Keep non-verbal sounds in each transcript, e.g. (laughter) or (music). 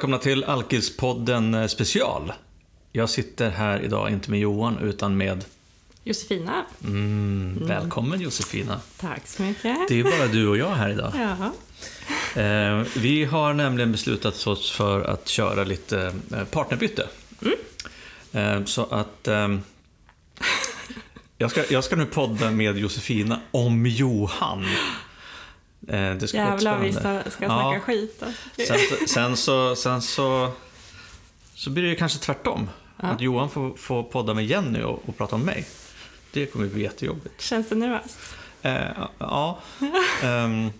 välkomna till Alkispodden eh, special. Jag sitter här idag inte med Johan utan med... Josefina. Mm, välkommen Josefina. Tack så mycket. Det är ju bara du och jag här idag. Ja. Eh, vi har nämligen beslutat oss för att köra lite eh, partnerbyte. Eh, så att... ehm, jag, ska, jag ska nu podda med Josefina om Johan. Eh, det ska Jävlar vi ska, ska Ja. snacka skit. Alltså. Sen, så- (laughs) sen, så, sen så, så blir det kanske tvärtom. Att Johan får, får podda med Jenny och, och prata om mig. Det kommer bli jättejobbigt. Känns det nervöst? Eh, ja. Ehm,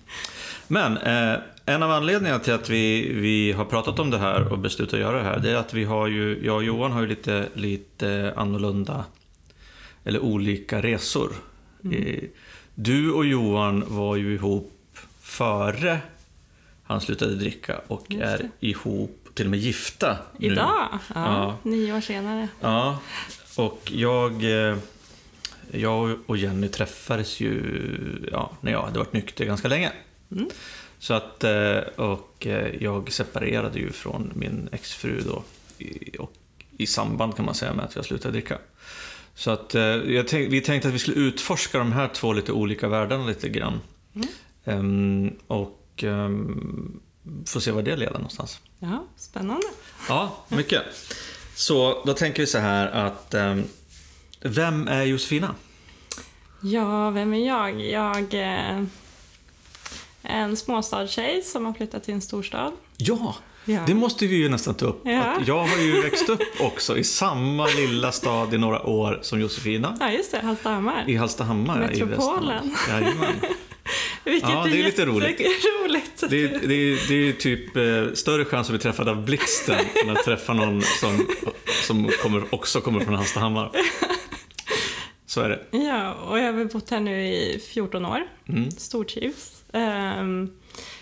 men eh, en av anledningarna till att vi, vi har pratat om det här och beslutat göra det här, det är att vi har ju, jag och Johan har ju lite, lite annorlunda, eller olika resor. Eh, Du och Johan var ju ihop före han slutade dricka och är ihop, till och med gifta nu. Idag? Ja, Ja. Nio år senare. Ja, och jag, eh, jag och Jenny träffades ju ja, när jag hade varit nykter ganska länge. Mm. Så att, eh, och eh, jag separerade ju från min exfru då. I, och, I samband kan man säga med att jag slutade dricka. Så att tänk, vi tänkte att vi skulle utforska de här två lite olika världarna lite grann. Mm. Ehm, och um, få se var det leder någonstans. Ja, spännande. Ja, mycket. Så då tänker vi så här att ehm, vem är Josefina? Ja, vem är jag? Jag är en småstadstjej som har flyttat till en storstad. Ja, Ja. det måste vi ju nästan ta upp. Ja. Att jag har ju växt upp också i samma lilla stad i några år som Josefina. Ja, just det, Hallstahammar. I Hallstahammar i Metropolen. Västmanland. Jajamän. Vilket Ja, det är lite roligt. roligt. Det, är- det, är- det är typ eh, större chans att bli träffad av blixten än att träffa någon som, som kommer, också kommer från Hallstahammar. Så är det. Ja, och jag har väl bott här nu i 14 år. Mm. Stortrivs. Ehm,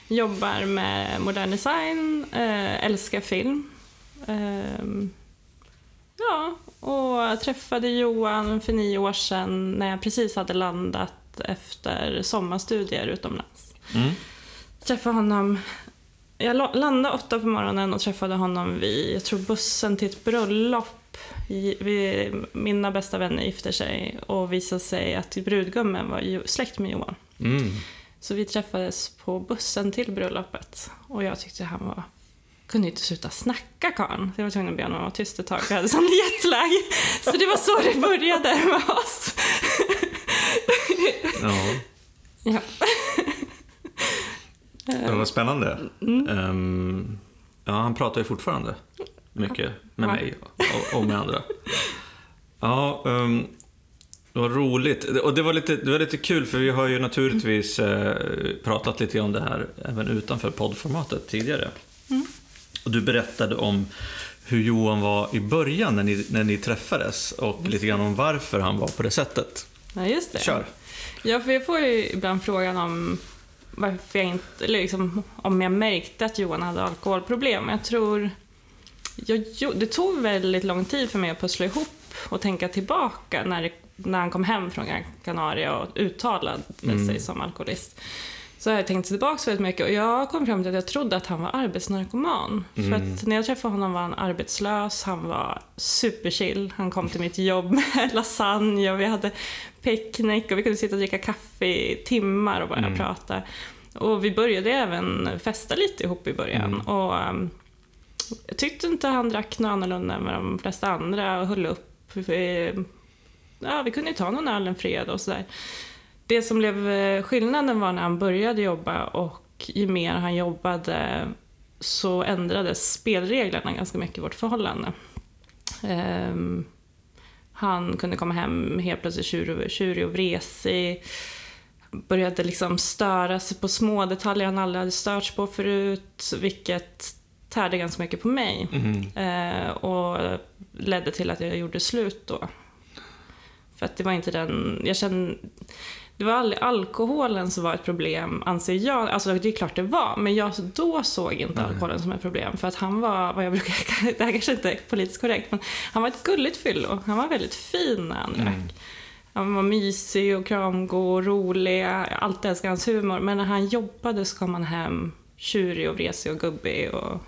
jobbar med modern design, eh, älskar film. Ehm, ja, och träffade Johan för nio år sedan när jag precis hade landat efter sommarstudier utomlands. Mm. Träffade honom jag la- landade åtta på morgonen och träffade honom vid, jag tror bussen till ett bröllop. Vi, mina bästa vänner gifte sig och visade sig att brudgummen var släkt med Johan. Mm. Så vi träffades på bussen till bröllopet och jag tyckte han var kunde inte sluta snacka karln. Så jag var tvungen att be honom vara tyst ett tag för jag hade sån jetlag. Så det var så det började med oss. Ja. Ja. Det var spännande. Mm. Ehm, ja, han pratar ju fortfarande mycket med Ja. mig och, och med andra. Ja, um, det var roligt. Och det var, lite, det var lite kul för vi har ju naturligtvis eh, pratat lite om det här även utanför poddformatet tidigare. Mm. Och du berättade om hur Johan var i början när ni, när ni träffades och lite grann om varför han var på det sättet. ja, just det. Kör! Ja, för jag får ju ibland frågan om varför jag inte, eller liksom, om jag märkte att Johan hade alkoholproblem. Jag tror, jag, det tog väldigt lång tid för mig att pussla ihop och tänka tillbaka när, det, när han kom hem från Gran Canaria och uttalade sig som alkoholist. Så har jag tänkt tillbaka väldigt mycket och jag kom fram till att jag trodde att han var arbetsnarkoman. För att när jag träffade honom var han arbetslös, han var superchill. Han kom till mitt jobb med (laughs) lasagne och vi hade picknick och vi kunde sitta och dricka kaffe i timmar och bara prata. Och vi började även festa lite ihop i början. Och um, jag tyckte inte han drack något annorlunda än de flesta andra och höll upp. Vi, ja, vi kunde ju ta någon öl en fredag och sådär. Det som blev eh, skillnaden var när han började jobba och ju mer han jobbade så ändrades spelreglerna ganska mycket i vårt förhållande. Ehm, han kunde komma hem helt plötsligt tjurig, tjurig och vresig. Började liksom störa sig på små detaljer han aldrig hade störts på förut, vilket tärde ganska mycket på mig. Eh, och ledde till att jag gjorde slut då. För att det var inte den, jag kände, det var aldrig alkoholen som var ett problem, anser jag. Alltså det är klart det var, men jag då såg inte alkoholen som ett problem. För att han var, vad jag brukar, (laughs) det här kanske inte är politiskt korrekt, men han var ett gulligt fyllo. Han var väldigt fin när han drack. Han var mysig och kramgod och rolig. Jag alltid älskade hans humor. Men när han jobbade så kom han hem tjurig och vresig och gubbig. Och,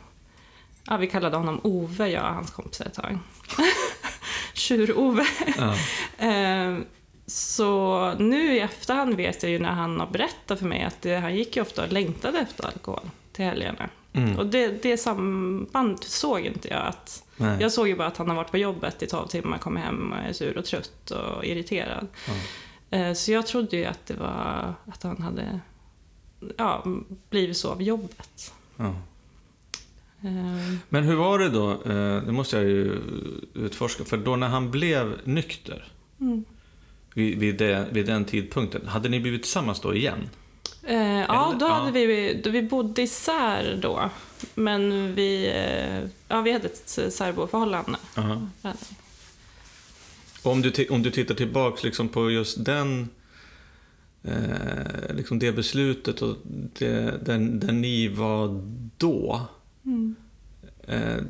ja, vi kallade honom Ove, jag och hans kompisar ett tag. (laughs) Tjur-Ove. Ja. (laughs) Så nu i efterhand vet jag ju när han har berättat för mig att det, han gick ju ofta och längtade efter alkohol till helgerna. Mm. Och det, det samband såg inte jag. Att, Nej. jag såg ju bara att han har varit på jobbet i 12 timmar, kom hem och är sur och trött och irriterad. Eh, Så jag trodde ju att det var att han hade ja, blivit så av jobbet. Eh, Men hur var det då? Eh, Det måste jag ju utforska. För då när han blev nykter, Mm. Vid, vid, det, vid den tidpunkten, hade ni blivit tillsammans då igen? Eh, ja, då ja. hade vi, då vi bodde isär då. Men vi, eh, ja, vi hade ett särboförhållande. Aha. Och Om du, om du tittar tillbaks liksom på just den, eh, liksom det beslutet och det, den, där ni var då. Mm. Eh,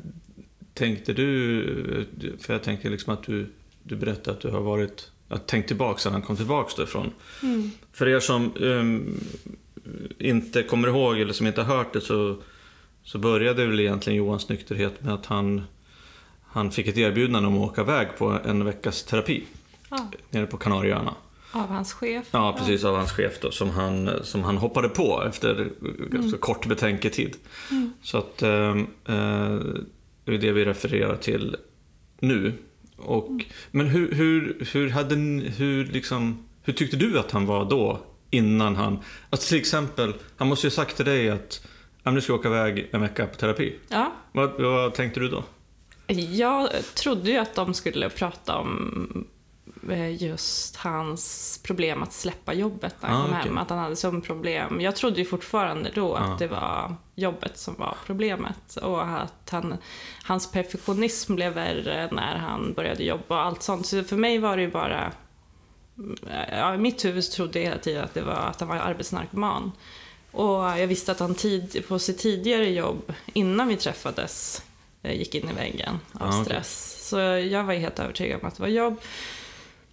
tänkte du, för jag tänker liksom att du, du berättade att du har varit, att tänkt tillbaks när han kom tillbaks därifrån. Mm. För er som ehm, inte kommer ihåg eller som inte har hört det så, så började väl egentligen Johans nykterhet med att han, han fick ett erbjudande om att åka iväg på en veckas terapi Ja, nere på Kanarieöarna. av hans chef. Ja, precis, av hans chef då, som han, som han hoppade på efter ganska kort betänketid. Mm. Så att ehm, eh, det är det vi refererar till nu. Och, Mm. Men hur, hur, hur, hade, hur, liksom, hur tyckte du att han var då, innan han... Alltså till exempel, han måste ju ha sagt till dig att "Ja, nu ska jag åka iväg en vecka på terapi. Ja. Vad, vad tänkte du då? Jag trodde ju att de skulle prata om just hans problem att släppa jobbet när han Ah, kom okej. hem, att han hade sömnproblem. Jag trodde ju fortfarande då Ah. att det var jobbet som var problemet och att han, hans perfektionism blev värre när han började jobba och allt sånt. Så för mig var det ju bara Ja, I mitt huvud trodde jag hela tiden att det var att han var arbetsnarkoman. Och jag visste att han tid, på sitt tidigare jobb, innan vi träffades, eh, gick in i väggen av okej. stress. Så jag var helt övertygad om att det var jobb.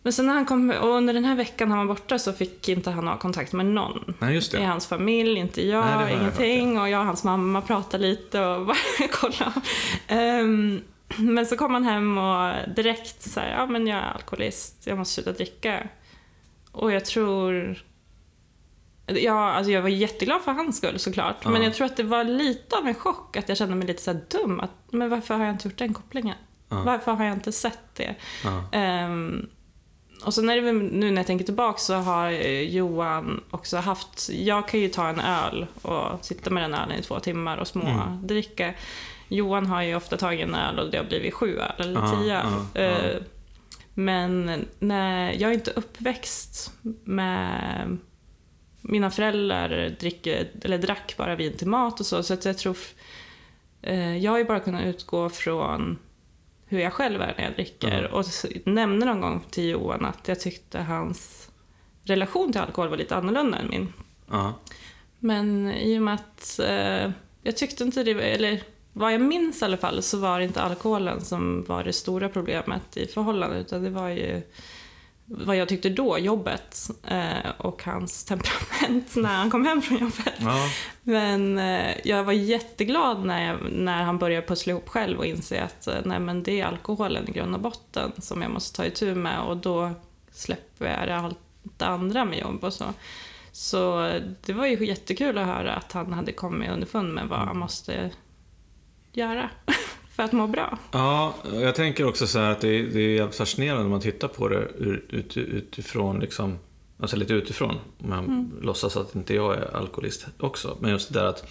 Men sen när han kom, och under den här veckan han var borta så fick inte han ha kontakt med någon. Nej, just I det. hans familj, inte Nej, jag, jag ingenting. Och jag och hans mamma pratade lite och (laughs) bara kolla. Ehm, men så kom han hem och direkt så här, ja men jag är alkoholist, jag måste sluta dricka. Och jag tror... Ja, alltså jag var jätteglad för hans skull såklart. Ja. Men jag tror att det var lite av en chock att jag kände mig lite så dum. Att, men varför har jag inte gjort den kopplingen? Ja. Varför har jag inte sett det? Ja. Ehm, och så när det, nu när jag tänker tillbaka så har eh, Johan också haft, jag kan ju ta en öl och sitta med den ölen i två timmar och smådricka. Johan har ju ofta tagit en öl och det har blivit sju öl eller tio öl. ja. Eh, Men när, jag är inte uppväxt med mina föräldrar dricker, eller drack bara vin till mat och så, så jag tror eh, jag har ju bara kunnat utgå från hur jag själv är när jag dricker. Ja. Och nämnde någon gång till Johan att jag tyckte hans relation till alkohol var lite annorlunda än min. Ja. Men i och med att eh, jag tyckte inte det, var- eller vad jag minns i alla fall, så var det inte alkoholen som var det stora problemet i förhållandet, utan det var ju vad jag tyckte då, jobbet eh, och hans temperament när han kom hem från jobbet. Ja. Men eh, jag var jätteglad när, jag, när han började pussla ihop själv och inse att eh, nej, men det är alkoholen i grund och botten som jag måste ta itu med och då släpper jag allt det andra med jobb och så. Så eh, det var ju jättekul att höra att han hade kommit underfund med vad han måste göra för att må bra. Ja, jag tänker också så här att det är, det är jävligt fascinerande när man tittar på det ut, utifrån, liksom, alltså lite utifrån. Om jag låtsas att inte jag är alkoholist också. Men just det där att,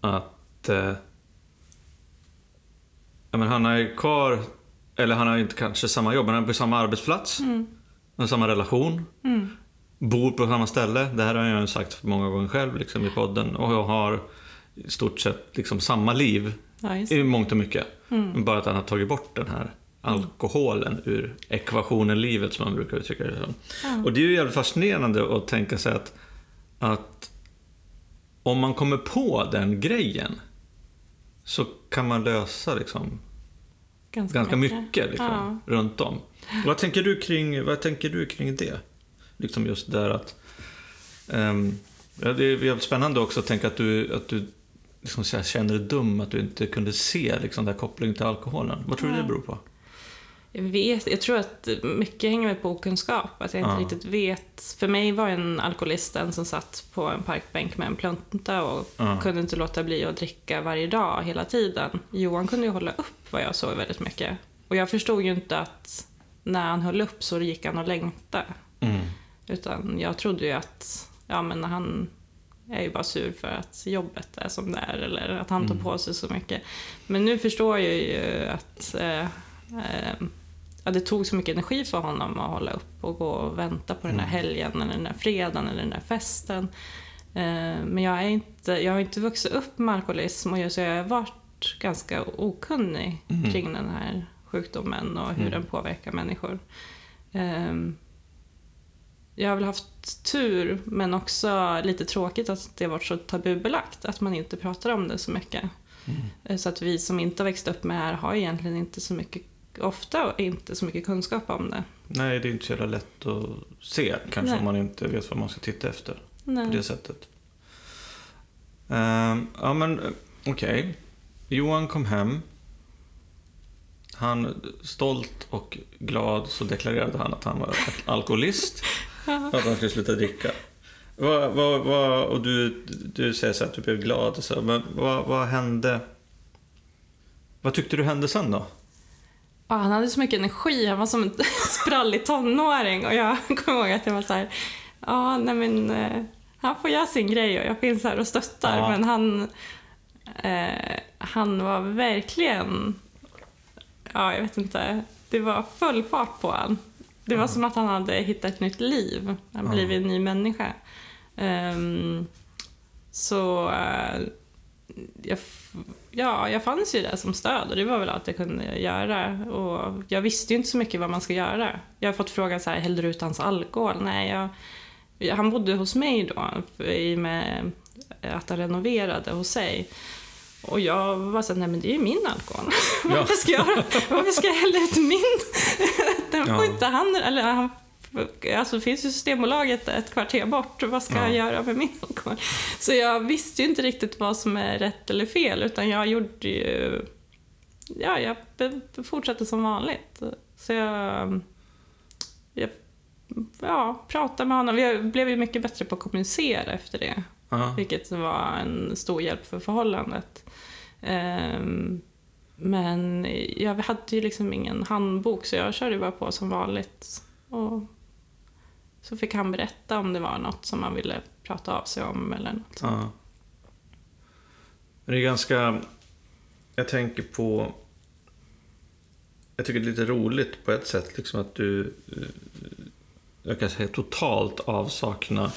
att eh, ja, men han är kvar, eller han har inte kanske samma jobb, men han är på samma arbetsplats. Mm. Har samma relation. Mm. Bor på samma ställe. Det här har jag ju sagt många gånger själv liksom, i podden. Och jag har i stort sett liksom, samma liv Ja, i mångt och mycket. Mm. Bara att han har tagit bort den här alkoholen ur ekvationen livet som man brukar uttrycka det som. Ja. Och det är ju jävligt fascinerande att tänka sig att, att om man kommer på den grejen så kan man lösa liksom ganska mycket liksom, Ja. runt om. Vad tänker du kring, vad tänker du kring det? Liksom just där att... ehm, ja, det är jävligt spännande också att tänka att du, att du liksom, här, känner dig dum att du inte kunde se liksom, den här kopplingen till alkoholen. Vad tror du det beror på? Jag, vet, jag tror att mycket hänger med på okunskap. Att jag inte Ja. riktigt vet. För mig var en alkoholist den som satt på en parkbänk med en plunta och Ja. kunde inte låta bli att dricka varje dag hela tiden. Johan kunde ju hålla upp vad jag såg väldigt mycket. Och jag förstod ju inte att när han höll upp så gick han och längtade. Mm. Utan jag trodde ju att ja, men han är ju bara sur för att jobbet är som det är eller att han tar på sig så mycket. Men nu förstår jag ju att eh, eh, ja, det tog så mycket energi för honom att hålla upp och gå och vänta på den här helgen eller den här fredagen eller den här festen. Eh, men jag, är inte, jag har inte vuxit upp med alkoholism och jag, så jag har varit ganska okunnig kring den här sjukdomen och hur den påverkar människor. Ehm, jag har väl haft tur, men också lite tråkigt att det varit så tabubelagt, att man inte pratar om det så mycket. Eh, Så att vi som inte har växt upp med det här har egentligen inte så mycket, ofta inte så mycket kunskap om det. Nej, det är inte så jävla lätt att se kanske Nej. om man inte vet vad man ska titta efter på det Nej. sättet. Ehm, ja, men eh, okej. Johan kom hem. Han, stolt och glad, så deklarerade han att han var alkoholist. (laughs) (laughs) att han skulle sluta dricka. Vad, vad, vad, och du, du säger så att du blev glad och så, men vad, vad hände? Vad tyckte du hände sen då? Ja, han hade så mycket energi, han var som en (laughs) sprallig tonåring och jag (laughs) kommer ihåg att jag var så här, ja nej men eh, han får göra sin grej och jag finns här och stöttar Ja. men han, eh, han var verkligen, ja jag vet inte, det var full fart på han. Det var som att han hade hittat ett nytt liv, han Ja. blivit en ny människa. Ehm, så eh, jag, ja, jag fanns ju där som stöd och det var väl allt jag kunde göra. Och jag visste ju inte så mycket vad man ska göra. Jag har fått frågan så här, hällde du ut hans alkohol? Nej, jag, han bodde hos mig då i och med att han renoverade hos sig. Och jag var så här, nej men det är ju min alkohol. (laughs) Ja. varför, ska jag, varför ska jag hälla ut min? (laughs) Den får Ja. inte han, eller han Alltså finns ju Systembolaget ett kvarter bort, vad ska Ja. jag göra med min alkohol? Så jag visste ju inte riktigt vad som är rätt eller fel, utan jag gjorde ju... Ja, jag fortsatte som vanligt. Så jag... jag ja, pratade med honom. Jag blev ju mycket bättre på att kommunicera efter det, Ja. vilket var en stor hjälp för förhållandet. Ehm, men jag hade ju liksom ingen handbok, så jag körde bara på som vanligt. Och så fick han berätta om det var något som man ville prata av sig om eller något sånt. Ja. Men det är ganska... Jag tänker på... Jag tycker det är lite roligt på ett sätt liksom att du... Eh, jag kan säga totalt avsakna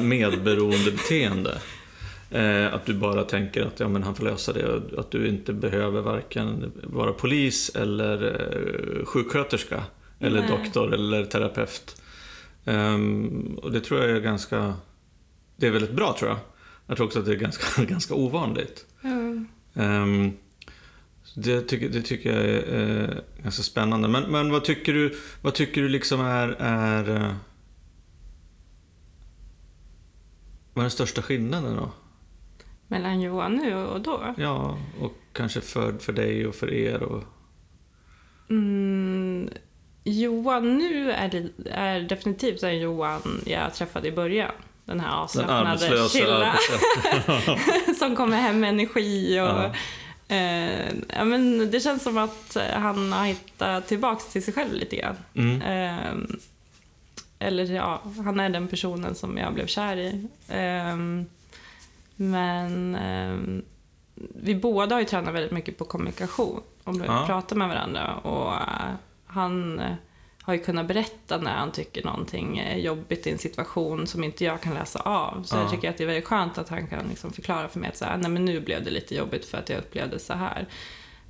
medberoende beteende. Eh, att du bara tänker att ja, men han får lösa det att du inte behöver varken vara polis eller eh, sjuksköterska eller Nej. doktor eller terapeut. Ehm, och det tror jag är ganska... Det är väldigt bra tror jag. Jag tror också att det är ganska, (laughs) ganska ovanligt. Mm. Så det, tycker, det tycker jag är eh, ganska spännande. Men, men vad tycker du, vad tycker du liksom är, är... eh, Vad är den största skillnaden då? Mellan Johan nu och då? Ja, och kanske för, för dig och för er. Och, Mm, Johan nu är, det, är definitivt den Johan jag träffade i början. Den här avslappnade, chilla, (laughs) som kommer hem med energi. Och, Ja. eh, ja, men det känns som att han har hittat tillbaks till sig själv lite grann. Mm. Eh, eller ja, han är den personen som jag blev kär i. Eh, men eh, vi båda har ju tränat väldigt mycket på kommunikation och Ja. prata med varandra. Och eh, han eh, har ju kunnat berätta när han tycker någonting är jobbigt i en situation som inte jag kan läsa av. Så Ja. jag tycker att det är väldigt skönt att han kan liksom förklara för mig att så här, nej men nu blev det lite jobbigt för att jag upplevde så här.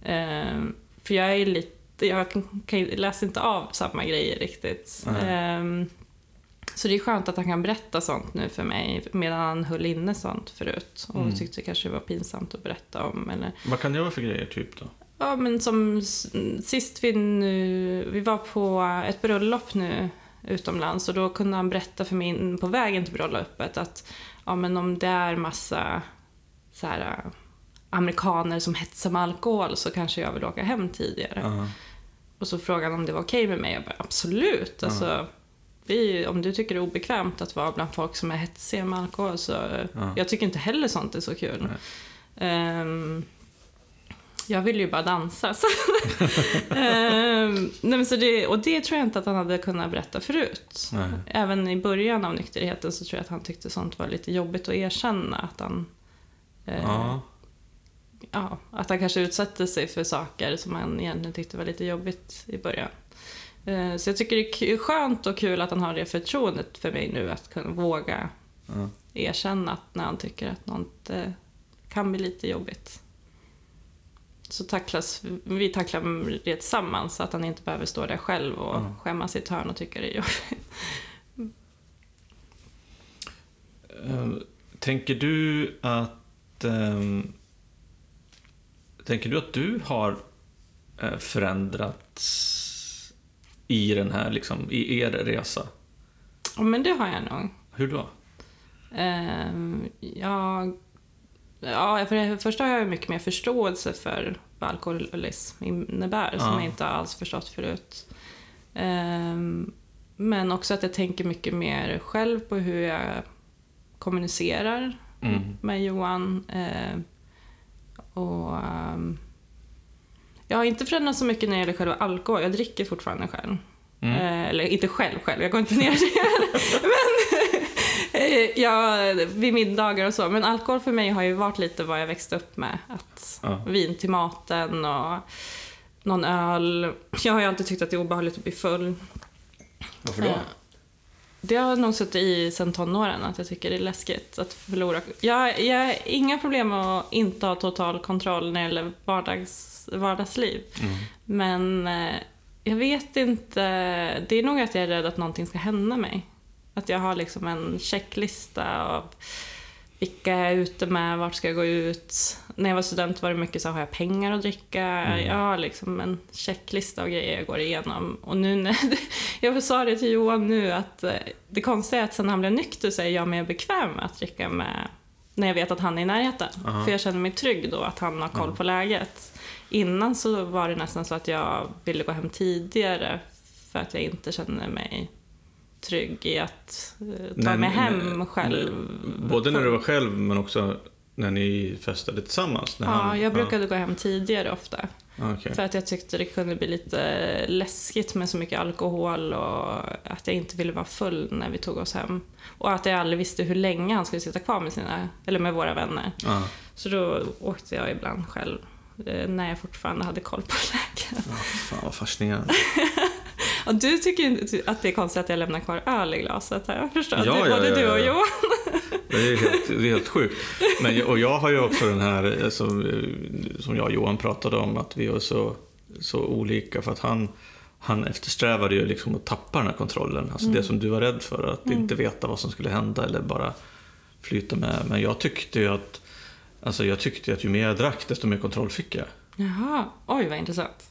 Eh, för jag är lite, jag kan, kan, läser inte av samma grejer riktigt. Nej. Eh, så det är skönt att han kan berätta sånt nu för mig medan han höll inne sånt förut och Mm. tyckte kanske det var pinsamt att berätta om. Eller, Vad kan det vara för grejer typ då? Ja, men som sist vi nu, vi var på ett bröllop nu utomlands och då kunde han berätta för mig på vägen till bröllopet att ja, men om det är massa så här, amerikaner som hetsar med alkohol så kanske jag vill åka hem tidigare. Ja. Och så frågade han om det var okej med mig. Jag bara, absolut. Alltså, vi, om du tycker det är obekvämt att vara bland folk som är hetsiga med alkohol så Ja. jag tycker inte heller sånt är så kul. Ehm, jag vill ju bara dansa. (laughs) Så. Ehm, nej, så det, och det tror jag inte att han hade kunnat berätta förut. Nej. Även i början av nykterheten så tror jag att han tyckte sånt var lite jobbigt att erkänna. Att han, eh, Ja. ja, att han kanske utsatte sig för saker som han egentligen tyckte var lite jobbigt i början. Eh, Så jag tycker det är skönt och kul att han har det förtroendet för mig nu att kunna våga Ja. erkänna att när han tycker att något eh, kan bli lite jobbigt. Så tacklas, vi tacklar det tillsammans så att han inte behöver stå där själv och Ja. skämmas i ett hörn och tycka det är jobbigt. (laughs) Ehm, Tänker du att... ehm, tänker du att du har eh, förändrats i den här, liksom, i er resa? Ja, men det har jag nog. Hur då? Ehm, jag, ja, för det första har jag mycket mer förståelse för vad alkoholism innebär, som Ja. jag inte alls förstått förut. Ehm, men också att jag tänker mycket mer själv på hur jag kommunicerar Mm. med Johan. Eh, och, ehm, jag har inte förändrats så mycket när det gäller själva alkohol. Jag dricker fortfarande själv. Mm. Eh, eller inte själv själv, jag går inte ner. (laughs) Men eh, ja, vid middagar och så. Men alkohol för mig har ju varit lite vad jag växte upp med. Att Ja. Vin till maten och någon öl. Jag har ju alltid tyckt att det är obehagligt att bli full. Varför då? Eh, Det har nog suttit i sen tonåren att jag tycker det är läskigt att förlora. Jag, jag har inga problem med att inte ha total kontroll när det gäller vardags, vardagsliv. Mm. Men eh, jag vet inte. Det är nog att jag är rädd att någonting ska hända mig. Att jag har liksom en checklista av vilka jag är ute med, vart ska jag gå ut. När jag var student var det mycket så har jag pengar att dricka. Mm. Jag har liksom en checklista av grejer jag går igenom. Och nu när, (laughs) jag sa det till Johan nu att eh, det konstiga är att sen han blev nykter så är jag mer bekväm med att dricka med när jag vet att han är i närheten. Aha. För jag känner mig trygg då att han har koll Ja. på läget. Innan så var det nästan så att jag ville gå hem tidigare för att jag inte kände mig trygg i att eh, ta mig hem själv. Både när du var själv men också när ni festade tillsammans? När Ja, han, jag brukade gå hem tidigare ofta. Ja, okej. För att jag tyckte det kunde bli lite läskigt med så mycket alkohol och att jag inte ville vara full när vi tog oss hem. Och att jag aldrig visste hur länge han skulle sitta kvar med, sina, eller med våra vänner. Ja. Så då åkte jag ibland själv eh, när jag fortfarande hade koll på (laughs) läget. Ja, fan vad fascinerande. (laughs) Och du tycker att det är konstigt att jag lämnar kvar öl i glaset har jag förstått. Ja, det ja, både ja, du och. Johan. Det är helt, det är helt sjukt. Men, och jag har ju också den här, eh, som, eh, som jag och Johan pratade om, att vi är så, så olika. För att han, han eftersträvade ju liksom att tappa den här kontrollen. Alltså det som du var rädd för, att inte veta vad som skulle hända eller bara flyta med. Men jag tyckte ju att, alltså jag tyckte att ju mer jag drack, desto mer kontroll fick jag. Jaha, oj vad intressant.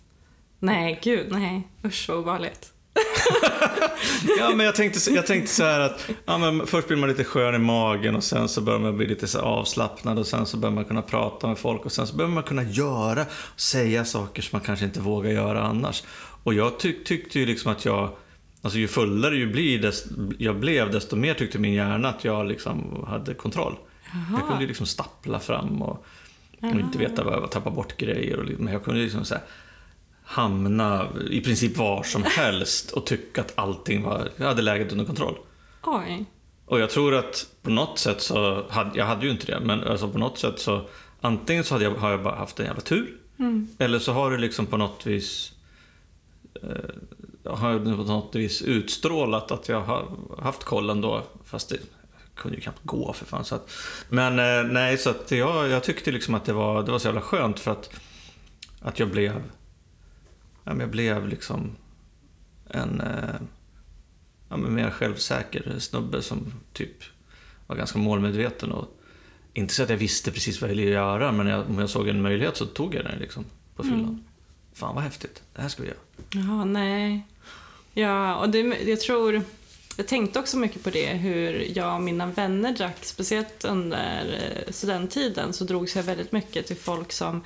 Nej, gud, nej. Usch vad obehagligt. (laughs) Ja, men jag tänkte, jag tänkte så här att ja, men först blir man lite skön i magen och sen så börjar man bli lite så avslappnad och sen så börjar man kunna prata med folk och sen så börjar man kunna göra och säga saker som man kanske inte vågar göra annars. Och jag tyck, tyckte ju liksom att jag, alltså ju fullare ju blir, dest, jag blev, desto mer tyckte min hjärna att jag liksom hade kontroll. Jag kunde ju liksom stappla fram och, och inte veta vad jag var, tappa bort grejer. Och, men jag kunde liksom så här, hamna i princip var som helst och tycka att allting var, jag hade läget under kontroll. Oj. Och jag tror att på något sätt så, hade, jag hade ju inte det, men alltså på något sätt så antingen så hade jag, har jag bara haft en jävla tur, eller så har det liksom på något vis eh, har jag på något vis utstrålat att jag har haft koll ändå, fast det kunde ju knappt gå för fan. Så att, men eh, nej, så att jag, jag tyckte liksom att det var, det var så jävla skönt för att, att jag blev, jag blev liksom en eh, ja, men mer självsäker snubbe som typ var ganska målmedveten och inte så att jag visste precis vad jag ville göra, men jag, om jag såg en möjlighet så tog jag den liksom på fyllan. Fan vad häftigt, det här ska vi göra. Jaha, nej. Ja, och det, jag tror... jag tänkte också mycket på det, hur jag och mina vänner drack, speciellt under eh, studenttiden så drogs jag väldigt mycket till folk som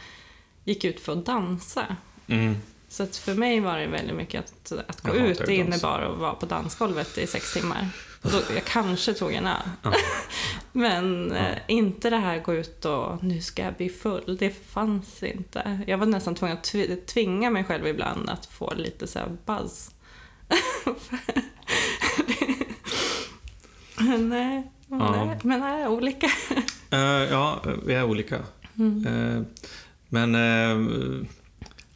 gick ut för att dansa. Mm. Så att för mig var det väldigt mycket att, att gå ut, det innebar att vara på dansgolvet i sex timmar. Då, jag kanske tog en öl. Ja. (laughs) Men eh, inte det här gå ut och nu ska jag bli full, det fanns inte. Jag var nästan tvungen att tv- tvinga mig själv ibland att få lite så här buzz. (laughs) men nej, men, Ja. nej, men nej, olika. Eh, ja, vi är olika. Mm. Eh, men eh,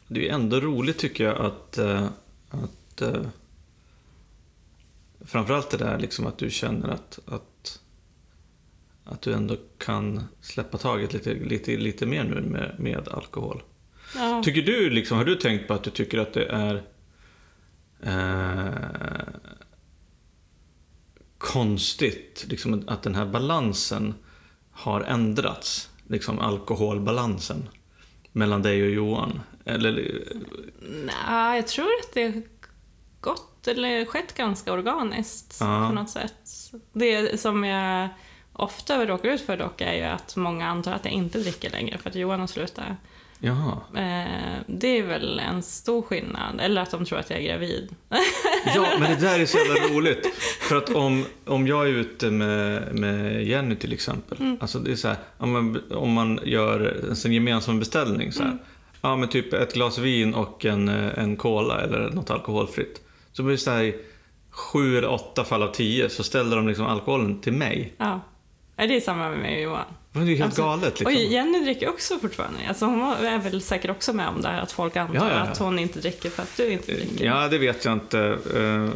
det är ändå roligt tycker jag att, eh, att eh, framförallt det där liksom att du känner att, att, att du ändå kan släppa taget lite, lite, lite mer nu med, med alkohol. Ja. Tycker du, liksom, har du tänkt på att du tycker att det är eh, konstigt liksom, att den här balansen har ändrats? Liksom alkoholbalansen mellan dig och Johan? Eller, Nej, jag tror att det gått, eller skett ganska organiskt Ja. på något sätt. Det som jag ofta råkar ut för dock är ju att många antar att jag inte dricker längre för att Johan har slutat. Jaha. Eh, det är väl en stor skillnad. Eller att de tror att jag är gravid. (laughs) Ja, men det där är så jävla roligt. För att om, om jag är ute med, med Jenny till exempel. Alltså det är så här, om man, om man gör en gemensam beställning så här. Ja, men typ ett glas vin och en, en cola eller något alkoholfritt. Så blir det så här sju eller åtta fall av tio så ställer de liksom alkoholen till mig. Ja, Det är samma med mig och Johan. Det är ju helt Alltså, galet Och liksom. Jenny dricker också fortfarande. Alltså hon är väl säkert också med om det här att folk antar Ja, ja, ja. att hon inte dricker för att du inte dricker. Ja, det vet jag inte. Eh,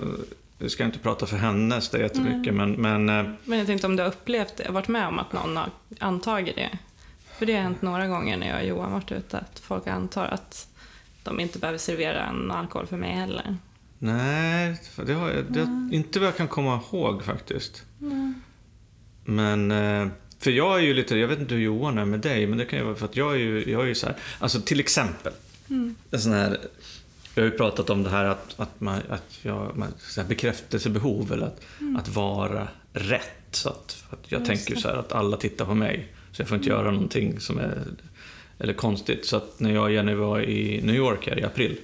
Jag ska inte prata för henne så det är jättemycket, men, men eh, Men jag tänkte om du har upplevt det, varit med om att någon har antagit det. För det har hänt några gånger när jag och Johan varit ute, att folk antar att de inte behöver servera en alkohol för mig heller. Nej, det har jag, det, inte vad jag kan komma ihåg faktiskt. Men, eh, för jag är ju lite, jag vet inte hur Johan är med dig, men det kan ju vara för att jag är ju, jag är ju så här, alltså till exempel, en sån här, vi har ju pratat om det här att, att, man, att jag, man, så här bekräftelsebehov eller att, att vara rätt. Så att, att jag Just tänker så här att alla tittar på mig, så jag får inte göra någonting som är eller konstigt. Så att när jag och Jenny var i New York här i april,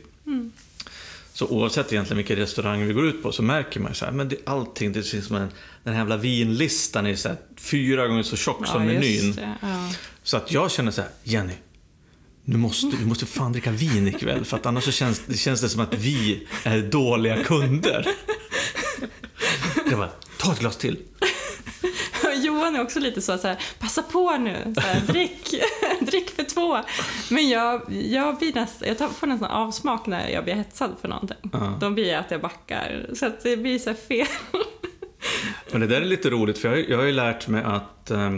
så oavsett egentligen vilken restaurang vi går ut på så märker man ju så här, men det, allting, det finns som en, den här jävla vinlistan är så här, fyra gånger så tjock som menyn. det. Ja. Så att jag känner så här, Jenny, nu måste, du måste fan dricka vin ikväll för att annars så känns det, känns det som att vi är dåliga kunder. Jag bara, ta ett glas till. Johan är också lite så, så här, passa på nu, så här, drick, (laughs) drick för två. Men jag, jag, blir näst, jag får nästan avsmak när jag blir hetsad för någonting. Ja. Då blir jag att jag backar, så att det blir så fel. Men det där är lite roligt för jag, har- jag har ju lärt mig att eh,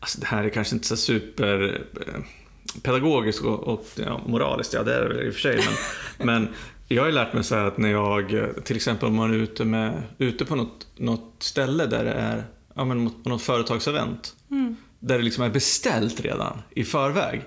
Alltså det här är kanske inte så super eh, pedagogiskt och, och ja, moraliskt, ja det är det väl i och för sig. Men, (laughs) men jag har ju lärt mig så här att när jag, till exempel om man är ute, med, ute på något, något ställe där det är, ja men på något företagsevent. Där det liksom är beställt redan i förväg.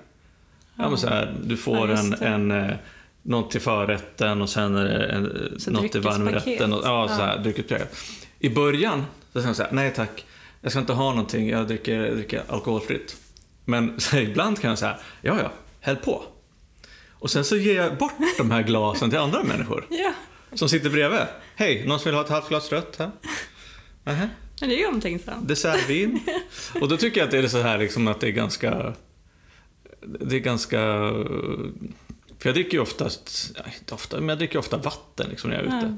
Ja, men så här, du får Ja, en, en, eh, något till förrätten och sen är det en, Så något till varmrätten. Och, ja, så här, Ja. dryckespaket. I början så jag så här, nej tack, jag ska inte ha någonting, jag dricker, jag dricker alkoholfritt. Men (laughs) så här, ibland kan jag säga, ja ja, häll på. Och sen så ger jag bort de här glasen till andra människor (laughs) Ja, som sitter bredvid. Hej, någon som vill ha ett halvt glas rött här? Nähä, men det är ju omtänksamt. dessertvin. (laughs) Och då tycker jag att det är så här liksom att det är ganska... Det är ganska... För jag dricker ju oftast, nej, inte ofta, men jag dricker ofta vatten liksom när jag är ute. Ja.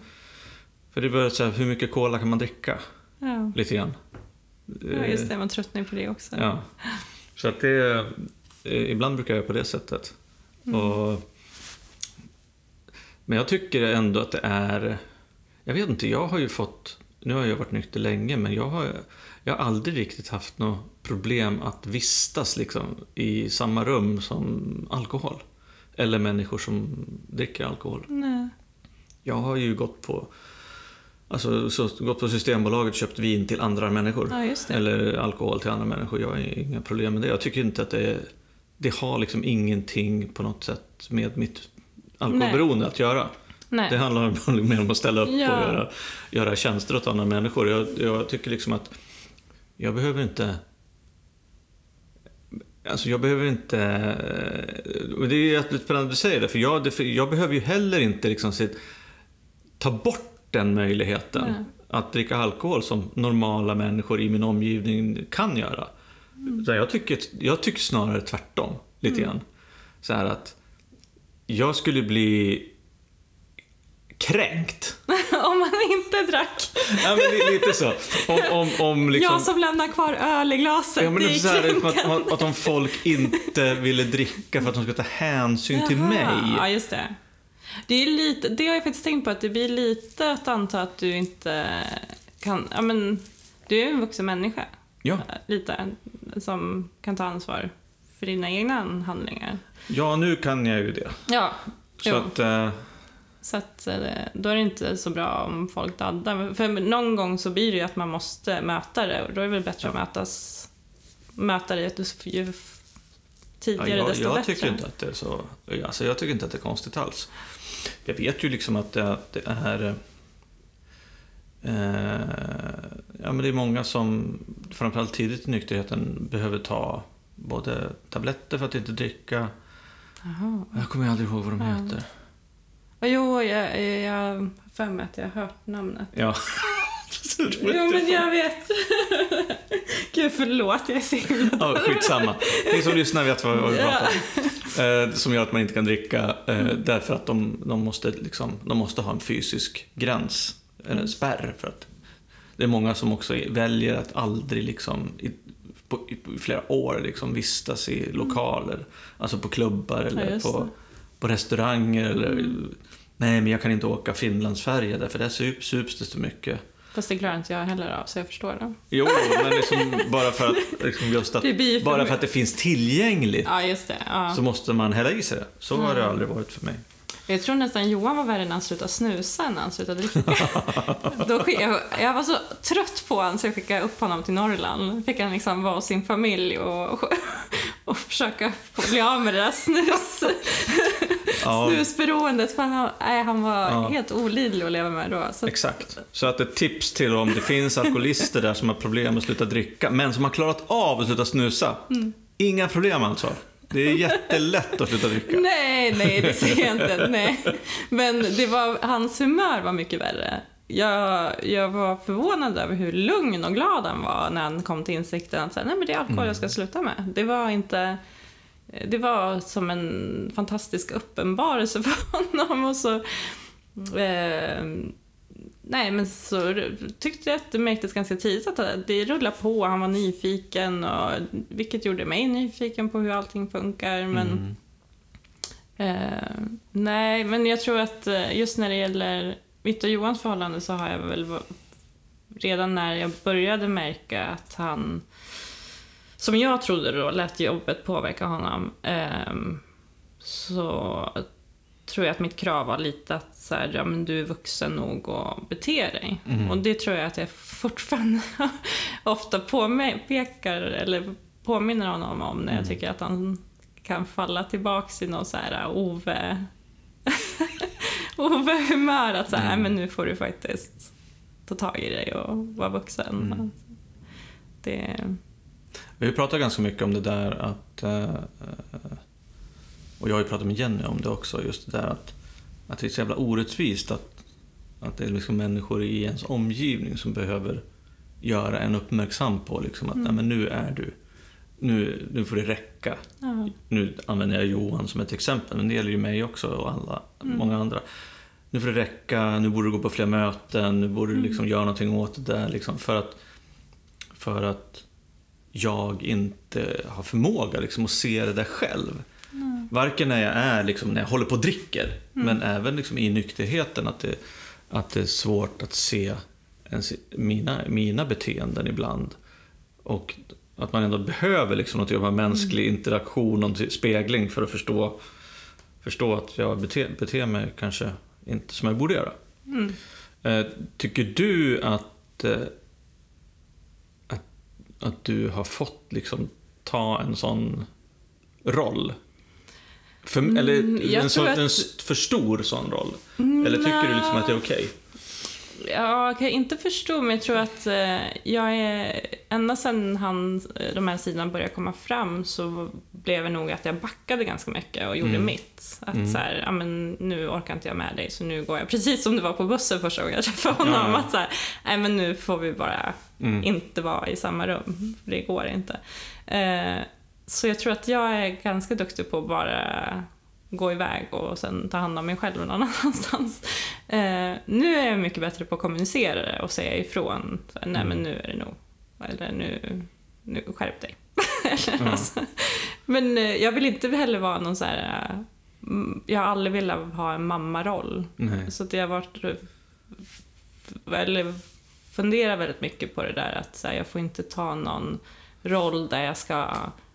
För det börjar så här, hur mycket cola kan man dricka? Ja. Lite grann. ja, just det, man tröttnar ju på det också. Ja. Så att det... eh, Ibland brukar jag göra på det sättet. Och, men jag tycker ändå att det är... Jag vet inte, jag har ju fått... Nu har jag varit nykter länge, men jag har, jag har aldrig riktigt haft något problem att vistas liksom, i samma rum som alkohol. Eller människor som dricker alkohol. Nej. Jag har ju gått på, alltså, så, gått på Systembolaget och köpt vin till andra människor. Ja. Eller alkohol till andra människor. Jag har inga problem med det. Jag tycker inte att det är, Det har liksom ingenting på något sätt med mitt alkoholberoende att göra. Nej. Det handlar mer om att ställa upp Ja. och göra, göra tjänster åt andra människor. Jag, jag tycker liksom att jag behöver inte... Alltså jag behöver inte... Och det är jättespännande spännande att du säger det, för jag, jag behöver ju heller inte liksom ta bort den möjligheten. Nej. Att dricka alkohol som normala människor i min omgivning kan göra. Så jag, tycker, jag tycker snarare tvärtom, lite grann. Så här att jag skulle bli kränkt. (laughs) om man inte drack. Ja, men li- lite så. Om, om, om liksom... Jag som lämnar kvar öl i glaset. Ja, men det är så här, kränkande. att, att om folk inte ville dricka för att de skulle ta hänsyn till Jaha, mig. Ja, just det. Det, är lite, det har jag faktiskt tänkt på, att det blir lite att anta att du inte kan... Ja, men du är en vuxen människa. Ja, Lite. Som kan ta ansvar för dina egna handlingar. ja, nu kan jag ju det. Ja, Så jo. att, eh, Så att, eh, då är det inte så bra om folk daddar. För någon gång så blir det ju att man måste möta det och då är det väl bättre att mötas, möta det ju ja, tidigare jag, desto jag bättre. tycker inte att det är så. Alltså, jag tycker inte att det är konstigt alls. Jag vet ju liksom att det, det är... Eh, ja, men det är många som, framförallt tidigt i nykterheten, behöver ta både tabletter för att inte dricka. Jaha. Jag kommer aldrig ihåg vad de Ja. heter. Ja, jo, jag, har för mig att jag har hört namnet. Ja. (laughs) Jo, men jag vet. (laughs) Gud, förlåt, jag är himla Ja, skitsamma. Ni som lyssnar vet vad vi pratar om. (laughs) Eh, som gör att man inte kan dricka eh, därför att de, de, måste liksom, de måste ha en fysisk gräns, eller en spärr. För att det är många som också väljer att aldrig liksom, i, på, i flera år liksom, vistas i lokaler. Alltså på klubbar Ja, eller just på. På restauranger. Eller, Nej, men jag kan inte åka Finlandsfärja därför där sup, sups det så mycket. Fast det klarar inte jag heller av, så jag förstår det. Jo, men liksom bara för att, liksom just att, för bara för att det finns tillgängligt Ja, just det. Ja. så måste man hälla i sig det. Så har det aldrig varit för mig. Jag tror nästan Johan var värre när han slutade snusa än när han slutade dricka. (laughs) Då jag, var så trött på honom så jag skickade upp honom till Norrland. Fick han liksom vara hos sin familj och, och (laughs) försöka bli av med det där snus, (laughs) Ja, snusberoendet. För han, nej, han var Ja. helt olidlig att leva med då. Så, exakt. Så att ett tips till om det finns alkoholister där som har problem att sluta dricka, men som har klarat av att sluta snusa. Mm. Inga problem alltså. Det är jättelätt att sluta dricka. nej, nej, det säger jag inte. Nej. Men det var, hans humör var mycket värre. Jag, jag var förvånad över hur lugn och glad han var när han kom till insikten att säga, nej men det är alkohol jag ska sluta med. Det var inte... Det var som en fantastisk uppenbarelse för (laughs) honom. Och så, eh, nej, men så tyckte jag att det märktes ganska tidigt att det rullade på. Han var nyfiken, och, vilket gjorde mig nyfiken på hur allting funkar. Men, Mm. eh, nej, men jag tror att eh, just när det gäller mitt och Johans förhållande så har jag väl redan när jag började märka att han som jag trodde då lät jobbet påverka honom ehm, så tror jag att mitt krav var lite att så här, ja, men du är vuxen nog att bete dig. Mm. Och det tror jag att jag fortfarande (laughs) ofta påpekar eller påminner honom om när jag Mm. tycker att han kan falla tillbaks i någon så här Ove (laughs) Ove-humör. Att så här, Mm. "Nej, men nu får du faktiskt ta tag i dig och vara vuxen. Mm. Det, Vi pratat ganska mycket om det där att... eh, Och jag har ju pratat med Jenny om det också, just det där att, att det är så jävla orättvist att, att det är liksom människor i ens omgivning som behöver göra en uppmärksam på liksom att Mm. nej, men nu är du... Nu, nu får det räcka. ja. Nu använder jag Johan som ett exempel, men det gäller ju mig också och alla, Mm. många andra. Nu får det räcka, nu borde du gå på fler möten, nu borde du Mm. liksom göra någonting åt det där. Liksom, för, att, för att jag inte har förmåga liksom, att se det där själv. Mm. Varken när jag är, liksom, när jag håller på och dricker, men även liksom, i nykterheten. Att det, att det är svårt att se ens, mina, mina beteenden ibland. Och att man ändå behöver liksom, något typ av mänsklig interaktion, någon spegling för att förstå, förstå att jag beter, beter mig kanske inte som jag borde göra. Mm. Eh, tycker du att, eh, att, att du har fått liksom ta en sån roll? För, eller Mm, jag en, så, tror att- en för stor sån roll? Eller tycker du liksom att det är okej? Ja, jag kan inte förstå, men jag tror att eh, jag är... Ända sedan han, eh, de här sidorna började komma fram så blev det nog att jag backade ganska mycket och gjorde Mm. mitt. Att så här, ja men nu orkar inte jag med dig så nu går jag. Precis som det var på bussen första gången jag träffade honom. Ja, ja. Att så här, nej men nu får vi bara Mm. inte vara i samma rum. Det går inte. Eh, så jag tror att jag är ganska duktig på att bara gå iväg och sen ta hand om mig själv någon (laughs) annanstans. Eh, nu är jag mycket bättre på att kommunicera det och säga ifrån. Så, Nej men nu är det nog. Eller nu, nu skärp dig. (laughs) Ja. alltså. Men eh, jag vill inte heller vara någon så här... eh, mm, Jag har aldrig velat ha en mammaroll. Nej. Så att jag har varit... Eller funderar väldigt mycket på det där att så här, jag får inte ta någon roll där jag ska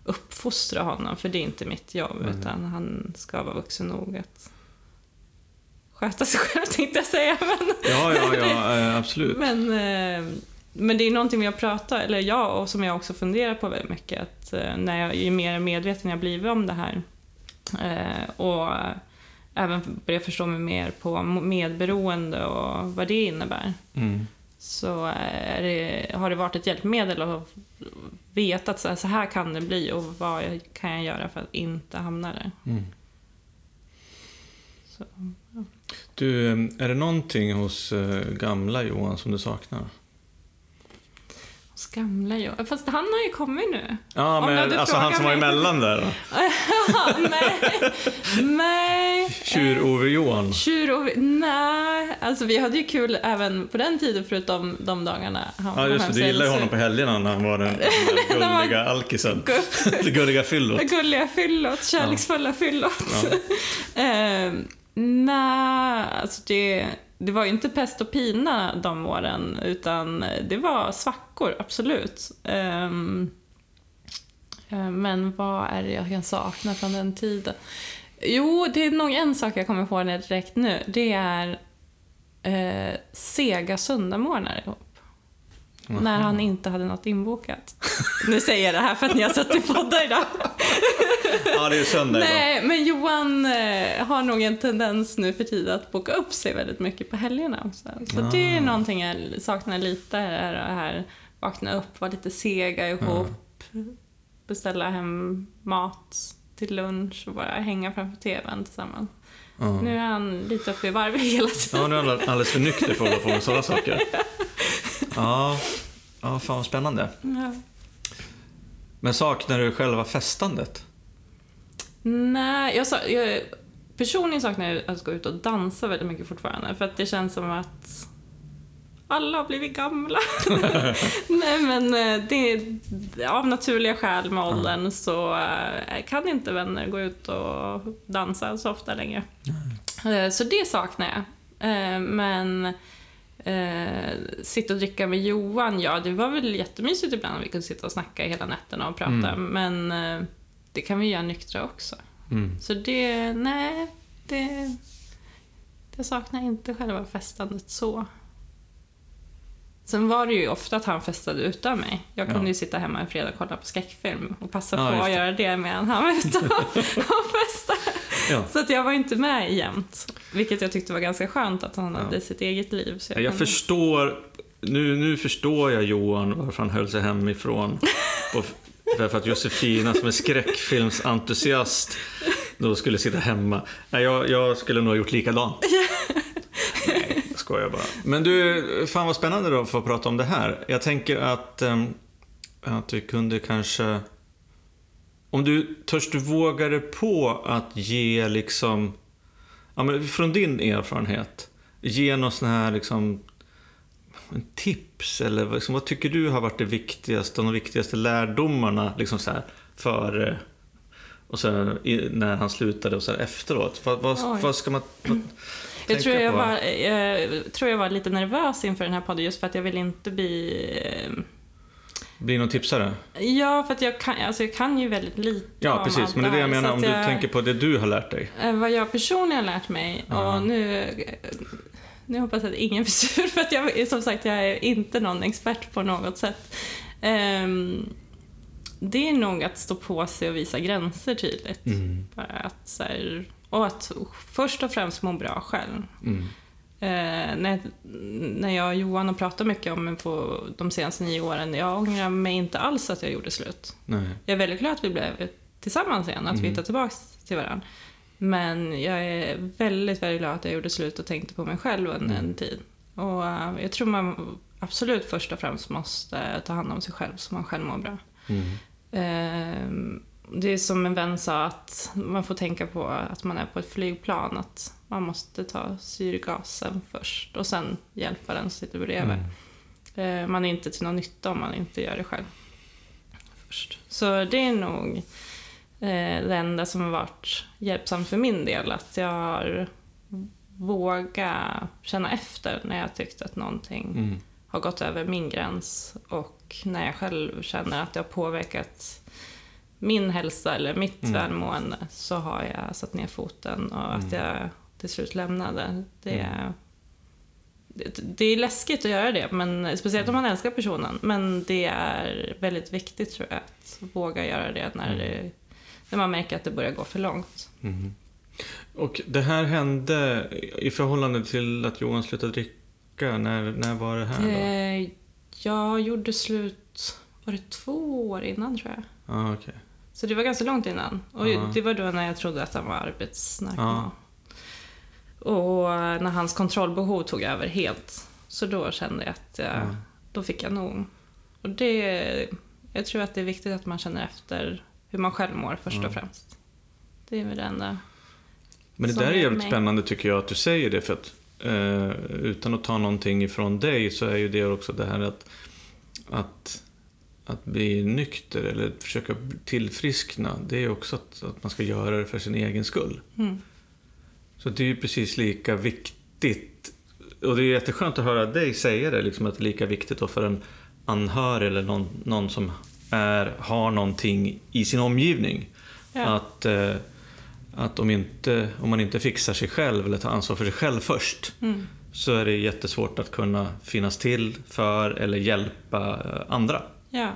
uppfostra honom, för det är inte mitt jobb, Mm. utan han ska vara vuxen nog att sköta sig själv (laughs) tänkte jag säga. Men, Ja, ja, ja, eh, absolut. (laughs) men, eh, men det är någonting vi har pratat, eller jag, och som jag också funderar på väldigt mycket, att eh, när jag, ju mer medveten jag blivit om det här och även börjar förstå mig mer på medberoende och vad det innebär, Mm. så det, har det varit ett hjälpmedel att veta att så här, så här kan det bli och vad kan jag göra för att inte hamna där. Mm. Så. Du, eh, är det någonting hos eh, gamla Johan som du saknar? Gamla jag. Fast han har ju kommit nu. Ja, Om men alltså han som var mig. emellan där då? (laughs) nej, nej. Tjur-Ove-Johan? Tjur och... Nej, alltså vi hade ju kul även på den tiden förutom de dagarna han Ja, just det. Du gillade ju honom på helgerna när han var den, (laughs) den där gulliga alkisen. (laughs) Det gulliga fyllot. Det gulliga fyllot, kärleksfulla fyllot. Ja. eh, nej, alltså det, det var ju inte pest och pina de åren, utan det var svackor, absolut. Eh, men vad är det jag kan sakna från den tiden? Jo, det är nog en sak jag kommer på direkt nu. Det är eh, sega söndagmorgnar ihop. När han inte hade något inbokat. Nu säger jag det här för att ni har suttit i poddar idag. Ja, det är söndag idag. Nej, men Johan eh, har nog en tendens nu för tiden att boka upp sig väldigt mycket på helgerna också. Så det är någonting jag saknar lite här, här vakna upp, vara lite sega ihop, beställa hem mat till lunch och bara hänga framför TVn tillsammans. Ja. Nu är han lite uppe i varv hela tiden. Ja, nu är han alldeles för nykter för att hålla på med sådana saker. (laughs) Ja, ja fan vad spännande. Ja. Men saknar du själva festandet? Nej, jag, sa, jag personligen saknar jag att gå ut och dansa väldigt mycket fortfarande. För att det känns som att alla har blivit gamla. (laughs) Nej men eh, det, av naturliga skäl med åldern så eh, kan inte vänner gå ut och dansa så ofta längre. Eh, Så det saknar jag. Men eh, sitta och dricka med Johan, ja det var väl jättemysigt ibland när vi kunde sitta och snacka hela nätterna och prata. Men eh, det kan vi göra nyktra också. Mm. Så det, nej, det, det saknar inte själva festandet så. Sen var det ju ofta att han festade utan mig. Jag kunde Ja. ju sitta hemma en fredag och kolla på skräckfilm och passa Ja, på att göra det medan han var ute och festade. Ja. Så att jag var inte med jämt. Vilket jag tyckte var ganska skönt att han Ja. hade sitt eget liv. Så Jag, jag kunde- förstår, nu, nu förstår jag Johan varför han höll sig hemifrån. (laughs) På, för att Josefina som är skräckfilmsentusiast då skulle sitta hemma. Nej, jag, jag skulle nog ha gjort likadant. (laughs) Nej, jag skojar bara. Men du, fan vad spännande då att få prata om det här. Jag tänker att, ehm, att vi kunde kanske... Om du törs du våga dig på att ge liksom... Ja, men från din erfarenhet, ge någon sån här liksom en tips eller liksom, vad tycker du har varit det viktigaste, de viktigaste lärdomarna liksom så här, före och sen i, när han slutade och här efteråt? Vad, vad, vad ska man (clears throat) vad, Jag tänka tror jag, på? var, jag tror jag var lite nervös inför den här podden just för att jag vill inte bli... eh, Blir någon tipsare? Ja, för att jag kan, alltså jag kan ju väldigt lite Ja, precis. Men det är det jag menar, om du jag- tänker på det du har lärt dig. Eh, Vad jag personligen har lärt mig, och nu, nu hoppas jag att ingen blir sur för att jag, som sagt, jag är inte någon expert på något sätt. Ehm, det är nog att stå på sig och visa gränser tydligt. Mm. Bara att, så här, och att först och främst må bra själv. Mm. Eh, när, när jag och Johan har pratat mycket om på de senaste nio åren, jag ångrar mig inte alls att jag gjorde slut. Nej. Jag är väldigt glad att vi blev tillsammans igen, att vi Mm. hittade tillbaka till varandra. Men jag är väldigt, väldigt glad att jag gjorde slut och tänkte på mig själv under Mm. en tid. Och eh, jag tror man absolut först och främst måste ta hand om sig själv så man själv mår bra. Mm. Eh, det är som en vän sa att man får tänka på att man är på ett flygplan, att man måste ta syrgasen först och sen hjälpa den som sitter bredvid. Mm. Eh, Man är inte till någon nytta om man inte gör det själv först. Så det är nog eh, det enda som har varit hjälpsamt för min del, att jag har vågat känna efter när jag tyckt att någonting Mm. har gått över min gräns och när jag själv känner att det har påverkat min hälsa eller mitt Mm. välmående så har jag satt ner foten och att Mm. jag till slut lämnade. Det, Mm. det, det är läskigt att göra det, men, speciellt om man älskar personen. Men det är väldigt viktigt tror jag att våga göra det när, Mm. det, när man märker att det börjar gå för långt. Mm. Och det här hände i förhållande till att Johan slutade dricka. När, när var det här då? Eh, jag gjorde slut, var det två år innan tror jag? Ah, okej. Så det var ganska långt innan. Och Ja. det var då när jag trodde att han var arbetsnarkoman. Ja. Och när hans kontrollbehov tog över helt. Så då kände jag att jag, Ja. då fick jag nog. Och det, jag tror att det är viktigt att man känner efter hur man själv mår först och främst. Det är väl det enda. Men det där är är jävligt mig. spännande tycker jag att du säger det. För att eh, utan att ta någonting ifrån dig så är ju det också det här att, att, att bli nykter eller försöka tillfriskna. Det är också att, att man ska göra det för sin egen skull. Mm. Så det är ju precis lika viktigt. Och det är jätteskönt att höra dig säga det, liksom att det är lika viktigt för en anhörig eller någon, någon som är, har någonting i sin omgivning. Ja. Att, eh, att om, inte, om man inte fixar sig själv eller tar ansvar för sig själv först Mm. så är det jättesvårt att kunna finnas till för eller hjälpa eh, andra. Ja.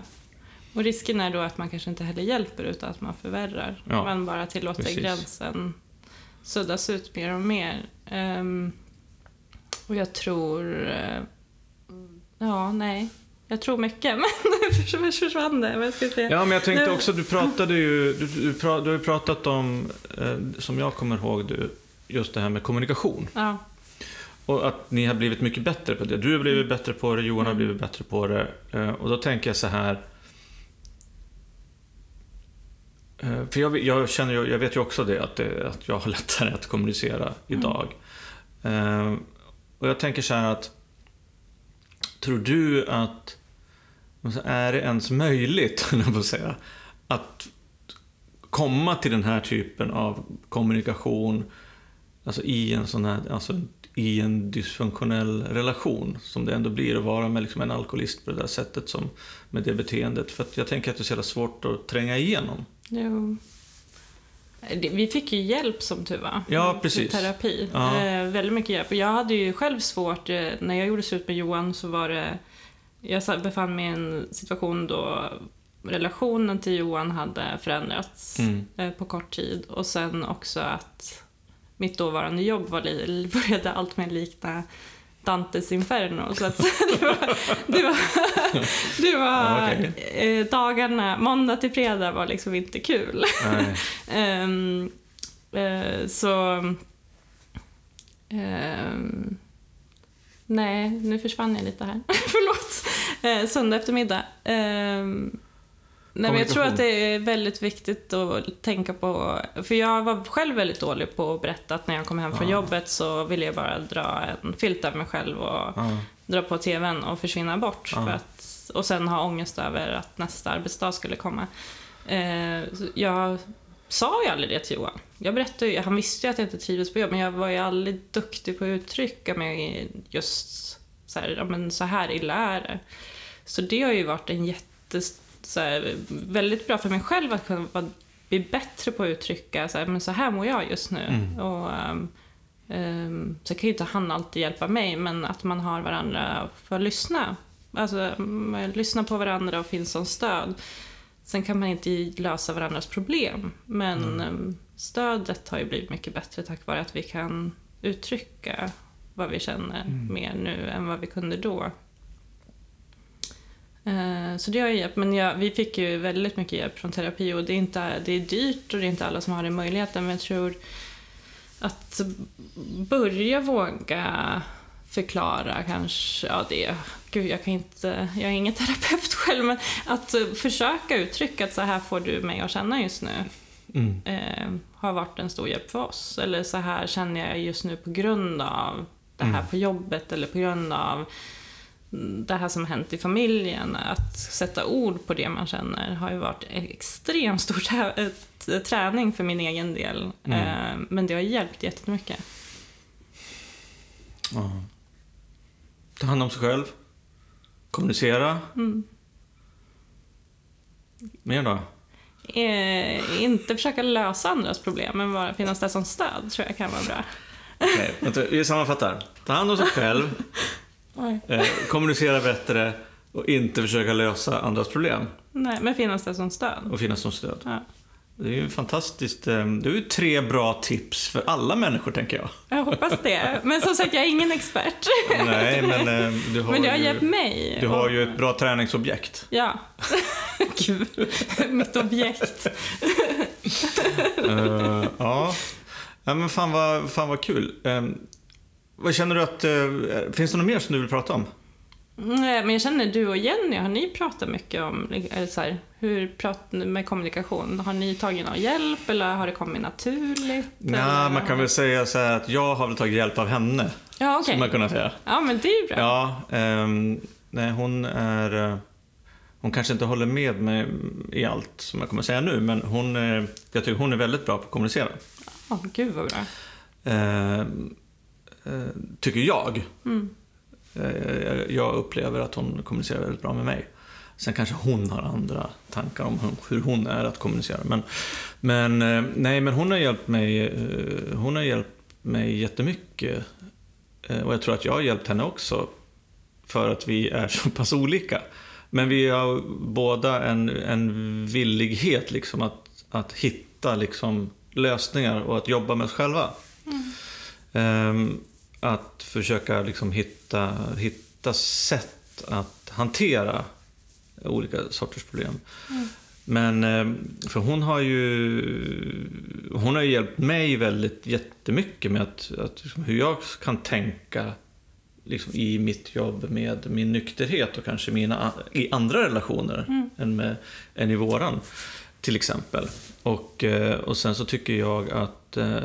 Och risken är då att man kanske inte heller hjälper utan att man förvärrar. Ja, man bara tillåter precis. gränsen suddas ut mer och mer. Ehm, och jag tror... eh, ja, nej. Jag tror mycket, (laughs) men nu försvann det. Vad ska jag säga? Ja, men jag tänkte också, du pratade ju, du, du, du har ju pratat om, eh, som jag kommer ihåg, du, just det här med kommunikation. Ja. Och att ni har blivit mycket bättre på det. Du har blivit bättre på det, Johan har blivit bättre på det. Eh, Och då tänker jag så här. eh, För jag, jag känner jag vet ju också det att, det, att jag har lättare att kommunicera idag. Eh, Och jag tänker så här att Tror du att är det ens möjligt, (laughs) jag på att säga, att komma till den här typen av kommunikation alltså i en sån här, alltså i en dysfunktionell relation som det ändå blir att vara med liksom en alkoholist på det där sättet som med det beteendet. För jag tänker att det är så jävla svårt att tränga igenom. Jo. Vi fick ju hjälp som tur var. Ja, precis. Terapi. Ja. Eh, väldigt mycket hjälp. Jag hade ju själv svårt, eh, när jag gjorde slut med Johan så var det, jag befann mig i en situation då relationen till Johan hade förändrats Mm. eh, på kort tid. Och sen också att mitt dåvarande jobb var, började allt mer likna Dantes Inferno. Så att (laughs) det var, det var, (laughs) det var Ja, okej. eh, dagarna, måndag till fredag var liksom inte kul. (laughs) Ehm, eh, så... ehm, nej, nu försvann jag lite här. Förlåt. Uh, söndag eftermiddag. Ehm, nej, men jag tror att det är väldigt viktigt att tänka på... För jag var själv väldigt dålig på att berätta att när jag kom hem från Ja. jobbet så ville jag bara dra en filt över mig själv och Ja. dra på tvn och försvinna bort. Ja. För att, och sen ha ångest över att nästa arbetsdag skulle komma. Eh, jag sa ju aldrig det till Johan. Jag berättade ju, han visste ju att jag inte trivdes på jobb, men jag var ju aldrig duktig på att uttrycka mig just så här, men så här illa är det. Så det har ju varit en jätte, så här, väldigt bra för mig själv att kunna vara, bli bättre på att uttrycka så här, men så här mår jag just nu. Mm. Och, ehm, ehm, så kan ju inte han alltid hjälpa mig, men att man har varandra för att lyssna. Alltså, man lyssnar på varandra och finns som stöd. Sen kan man inte lösa varandras problem, men Mm. eh, stödet har ju blivit mycket bättre tack vare att vi kan uttrycka vad vi känner Mm. mer nu än vad vi kunde då. Eh, Så det har ju hjälpt, men jag, vi fick ju väldigt mycket hjälp från terapi och det är, inte, det är dyrt och det är inte alla som har den möjligheten men jag tror att börja våga förklara kanske, ja det, gud jag kan inte, jag är ingen (laughs) terapeut själv men att försöka uttrycka att så här får du mig att känna just nu Mm. eh, har varit en stor hjälp för oss. Eller så här känner jag just nu på grund av det här på jobbet eller på grund av mm, det här som hänt i familjen. Att sätta ord på det man känner har ju varit en extremt stor trä- träning för min egen del. Eh, men det har hjälpt jättemycket. Ja. Ta hand om sig själv. Kommunicera. Mm. Mer då? Eh, inte försöka lösa andras problem, men bara finnas där som stöd tror jag kan vara bra. Okej, vänta, vi sammanfattar. Ta hand om sig själv. (laughs) Eh, kommunicera bättre och inte försöka lösa andras problem. Nej, men finnas där som stöd. Och finnas som stöd. Ja. Det är ju fantastiskt. eh, Det är ju tre bra tips för alla människor, tänker jag. Jag hoppas det. Men som sagt, jag är ingen expert. Nej, men eh, du har, Men det har ju, hjälpt mig. du har ju ett bra träningsobjekt. Ja. (laughs) Gud, mitt objekt. Eh, ja. ja, men fan vad, fan vad kul. Eh, vad känner du att... eh, finns det något mer som du vill prata om? Nej, Men jag känner du och Jenny, har ni pratat mycket om eller så här, hur pratar med kommunikation? Har ni tagit någon hjälp eller har det kommit naturligt? Eller? man kan väl säga så här att jag har väl tagit hjälp av henne. Ja, okej. Skulle man kunna säga. Ja, men det är ju bra. Ja, ehm, nej hon är... eh, Hon kanske inte håller med mig i allt som jag kommer säga nu, men hon, eh, jag tycker hon är väldigt bra på att kommunicera. Ja, gud vad bra. Eh, tycker jag. Mm. Eh, jag upplever att hon kommunicerar väldigt bra med mig. Sen kanske hon har andra tankar om hur- hon är att kommunicera. Men, men, eh, nej, men hon har hjälpt mig, eh, hon har hjälpt mig jättemycket. Eh, Och jag tror att jag har hjälpt henne också. För att vi är så pass olika. Men vi har båda en, en villighet liksom att, att hitta liksom lösningar och att jobba med oss själva. Ehm, att försöka liksom hitta, hitta sätt att hantera olika sorters problem. Men, ehm, för hon har ju hon har ju hjälpt mig väldigt jättemycket med att, att liksom, hur jag kan tänka liksom, i mitt jobb med min nykterhet och kanske mina, i andra relationer än, med, än i våran. Till exempel. Och, eh, och sen så tycker jag att eh,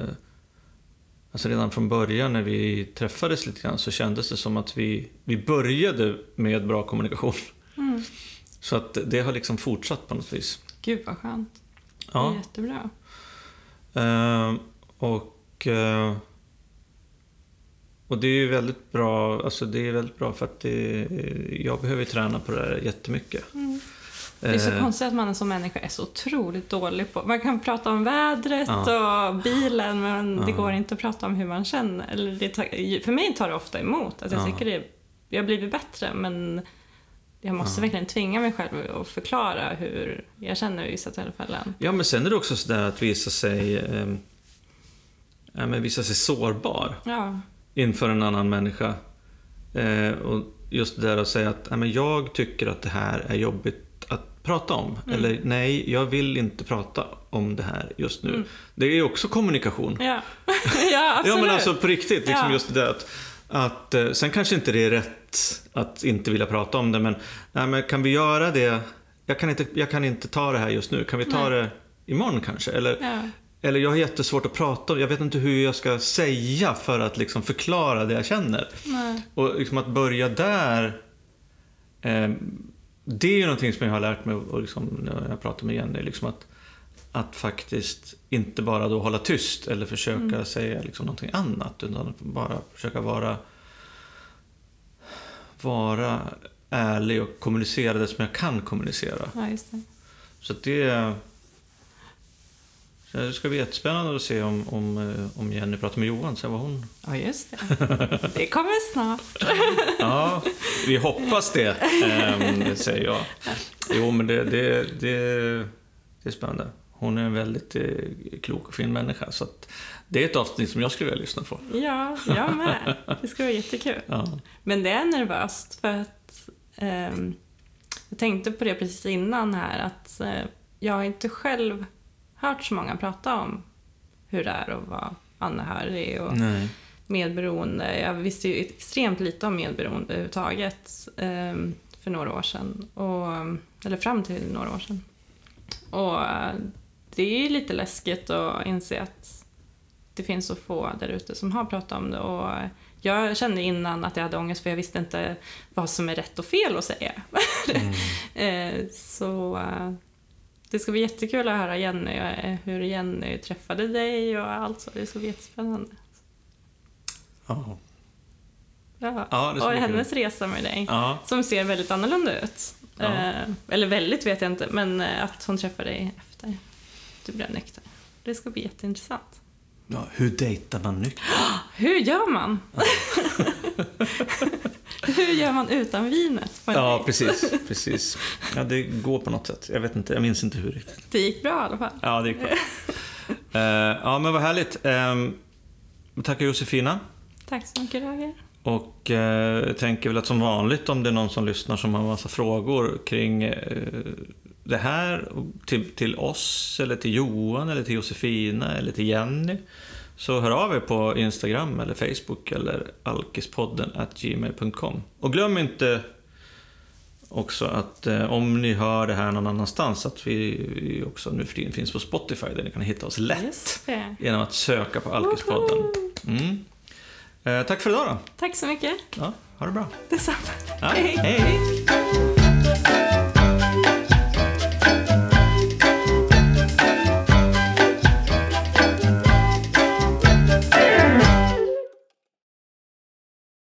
Alltså redan från början när vi träffades lite grann så kändes det som att vi, vi började med bra kommunikation. Mm. Så att det har liksom fortsatt på något vis. Gud vad skönt. Det är Ja. jättebra. Eh, och, eh, och det är ju väldigt bra, alltså det är väldigt bra för att det, jag behöver träna på det här jättemycket. Det är så Eh, konstigt att man som människa är så otroligt dålig på... Man kan prata om vädret och bilen men det går inte att prata om hur man känner. Eller det för mig tar det ofta emot. Att jag Ja. tycker det, jag blivit bättre men jag måste verkligen tvinga mig själv att förklara hur jag känner i vissa tillfällen. Ja, men sen är det också sådär att visa sig, eh, ja, men visa sig sårbar. Ja, inför en annan människa. Eh, och just det där att säga att nej, men jag tycker att det här är jobbigt att prata om. Eller nej, jag vill inte prata om det här just nu. Det är ju också kommunikation. ja. (laughs) ja absolut. Ja men alltså på riktigt, liksom Ja. just det att, att eh, sen kanske inte det är rätt att inte vilja prata om det men, nej, men kan vi göra det? Jag kan, inte, jag kan inte ta det här just nu, kan vi ta det imorgon kanske? Eller, Ja. eller jag har jättesvårt att prata om, jag vet inte hur jag ska säga för att liksom förklara det jag känner. Nej. Och liksom att börja där, eh, det är ju någonting som jag har lärt mig och liksom, när jag pratar med Jenny, liksom att, att faktiskt inte bara då hålla tyst eller försöka säga liksom någonting annat, utan bara försöka vara, vara ärlig och kommunicera det som jag kan kommunicera. ja, det. Så det... Så det ska bli jättespännande att se om, om, eh, om Jenny pratar med Johan, se vad hon... Ja, just det. Det kommer snart. (laughs) Ja, vi hoppas det, ehm, det säger jag. Jo, men det, det, det, det är spännande. Hon är en väldigt eh, klok och fin människa, så att det är ett avsnitt som jag skulle vilja lyssna på. Ja, jag med. Det ska vara jättekul. Ja. Men det är nervöst för att ehm, jag tänkte på det precis innan här att eh, jag har inte själv hört så många prata om hur det är att vara anhörig och Nej. medberoende. Jag visste ju extremt lite om medberoende överhuvudtaget ehm, för några år sedan. Och, eller fram till några år sedan. Och eh, det är ju lite läskigt att inse att det finns så få där ute som har pratat om det. Och jag kände innan att jag hade ångest för jag visste inte vad som är rätt och fel att säga. (laughs) Eh, så eh, det ska bli jättekul att höra Jenny, eh, hur Jenny träffade dig och allt så. Det ska bli jättespännande. Ja. Ja. Ja, och bli kul. hennes resa med dig, Ja. som ser väldigt annorlunda ut. Ja. Eh, eller väldigt vet jag inte, men eh, att hon träffade dig efter du blev nykter. Det ska bli jätteintressant. Ja, hur dejtar man nykter? Hur gör man? (laughs) Hur gör man utan vinet? Ja, precis, (laughs) precis. Ja, det går på något sätt. Jag vet inte, jag minns inte hur riktigt. Det gick bra i alla fall. Ja, det gick bra. (laughs) Eh, ja, men vad härligt. Uh, tackar Josefina. Tack så mycket Roger. Och eh, jag tänker väl att som vanligt om det är någon som lyssnar som har en massa frågor kring eh, det här till, till oss eller till Johan eller till Josefina eller till Jenny så hör av er på Instagram eller Facebook eller alkispodden at gmail.com. Och glöm inte också att eh, om ni hör det här någon annanstans att vi, också nu för tiden finns på Spotify där ni kan hitta oss lätt genom att söka på Alkispodden. Mm. Eh, tack för idag då. Tack så mycket. Ja, ha det bra. Detsamma. Ja, Hej. hej.